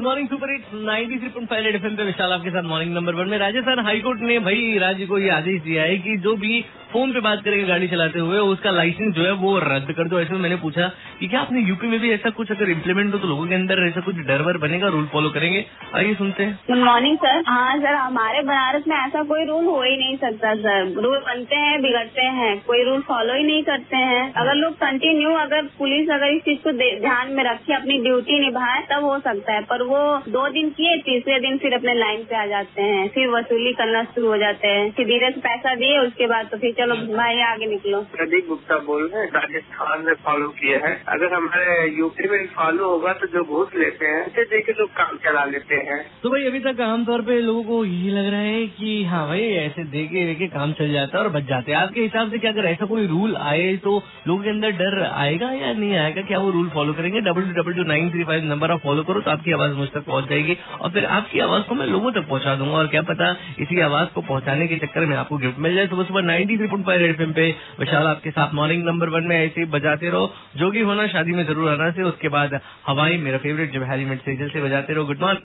Morning super hit 93.5 red FM पे विशाल आपके साथ मॉर्निंग नंबर वन में। राजस्थान हाईकोर्ट ने भाई राज्य को ये आदेश दिया है कि जो भी फ़ोन पे बात करेंगे गाड़ी चलाते हुए, उसका लाइसेंस जो है वो रद्द कर दो। ऐसे में मैंने पूछा कि क्या आपने यूपी में भी ऐसा कुछ अगर इम्प्लीमेंट हो तो लोगों के अंदर ऐसा कुछ डर वर बनेगा? रूल फॉलो करेंगे। आइए सुनते हैं। गुड मॉर्निंग सर हाँ सर हमारे बनारस में ऐसा कोई रूल हो ही नहीं सकता सर रूल बनते हैं, बिगड़ते हैं। कोई रूल फॉलो ही नहीं करते हैं। अगर लोग कंटिन्यू अगर पुलिस अगर इस चीज़ को ध्यान में रखे, अपनी ड्यूटी निभाए, तब हो सकता है। पर वो दो दिन किए तीसरे दिन फिर अपने लाइन पे आ जाते हैं। फिर वसूली करना शुरू हो जाते हैं। फिर धीरे से पैसा दिए, उसके बाद तो फिर चलो भाई आगे निकलो। प्रदीप गुप्ता बोल रहे हैं राजस्थान में फॉलो किए हैं। अगर हमारे यूपी में फॉलो होगा तो जो घूस लेते हैं उसे दे के लोग काम चला लेते हैं। तो भाई अभी तक आमतौर पे लोगों को यही लग रहा है कि हाँ भाई ऐसे देके देके काम चल जाता है और बच जाते हैं। आपके हिसाब से क्या अगर ऐसा कोई रूल आए तो लोगों के अंदर डर आएगा या नहीं आएगा? क्या वो रूल फॉलो करेंगे? Double two double two nine three five number आप फॉलो करो तो आपकी आवाज़ मुझ तक पहुँच जाएगी। और फिर आपकी आवाज़ को मैं लोगों तक पहुँचा दूँगा और क्या पता इसी आवाज़ को पहुँचाने के चक्कर में आपको गिफ्ट मिल जाए। सुबह सुबह नाइन्टी पॉइंट फाइव एफ़ पे। विशाल आपके साथ मॉर्निंग नंबर वन में ऐसे बजाते रहो। जो भी होना शादी में ज़रूर आना से उसके बाद हवाई, मेरा फेवरेट जब हैरी से जल से बजाते रहो। Good morning